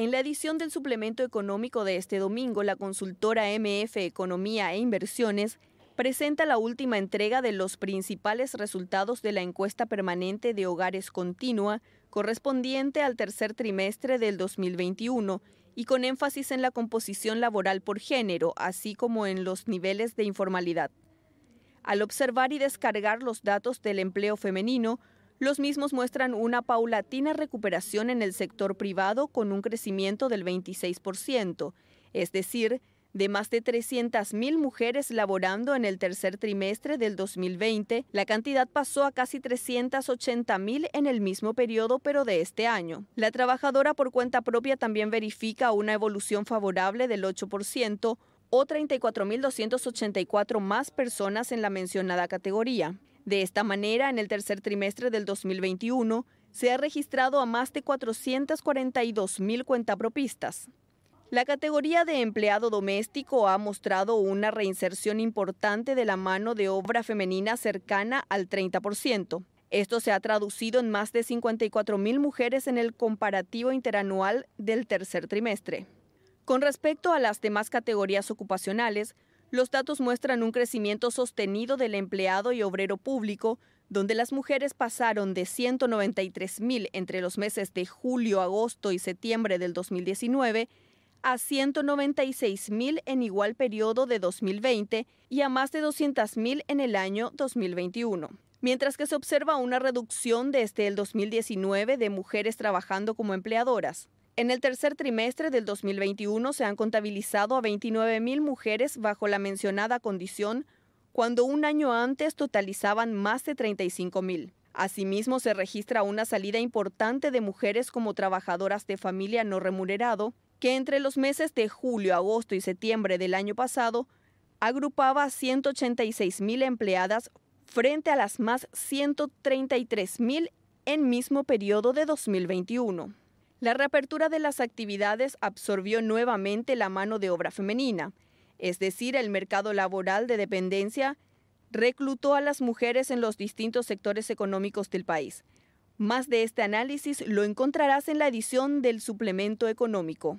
En la edición del suplemento económico de este domingo, la consultora MF Economía e Inversiones presenta la última entrega de los principales resultados de la encuesta permanente de hogares continua correspondiente al tercer trimestre del 2021 y con énfasis en la composición laboral por género, así como en los niveles de informalidad. Al observar y descargar los datos del empleo femenino, los mismos muestran una paulatina recuperación en el sector privado con un crecimiento del 26%, es decir, de más de 300.000 mujeres laborando en el tercer trimestre del 2020, la cantidad pasó a casi 380.000 en el mismo periodo, pero de este año. La trabajadora por cuenta propia también verifica una evolución favorable del 8% o 34.284 más personas en la mencionada categoría. De esta manera, en el tercer trimestre del 2021, se ha registrado a más de 442.000 cuentapropistas. La categoría de empleado doméstico ha mostrado una reinserción importante de la mano de obra femenina cercana al 30%. Esto se ha traducido en más de 54 mil mujeres en el comparativo interanual del tercer trimestre. Con respecto a las demás categorías ocupacionales, los datos muestran un crecimiento sostenido del empleado y obrero público, donde las mujeres pasaron de 193 mil entre los meses de julio, agosto y septiembre del 2019 a 196 mil en igual periodo de 2020 y a más de 200 mil en el año 2021. Mientras que se observa una reducción desde el 2019 de mujeres trabajando como empleadoras. En el tercer trimestre del 2021 se han contabilizado a 29 mil mujeres bajo la mencionada condición, cuando un año antes totalizaban más de 35 mil. Asimismo, se registra una salida importante de mujeres como trabajadoras de familia no remunerado que entre los meses de julio, agosto y septiembre del año pasado agrupaba a 186 mil empleadas frente a las más 133 mil en mismo periodo de 2021. La reapertura de las actividades absorbió nuevamente la mano de obra femenina, es decir, el mercado laboral de dependencia reclutó a las mujeres en los distintos sectores económicos del país. Más de este análisis lo encontrarás en la edición del suplemento económico.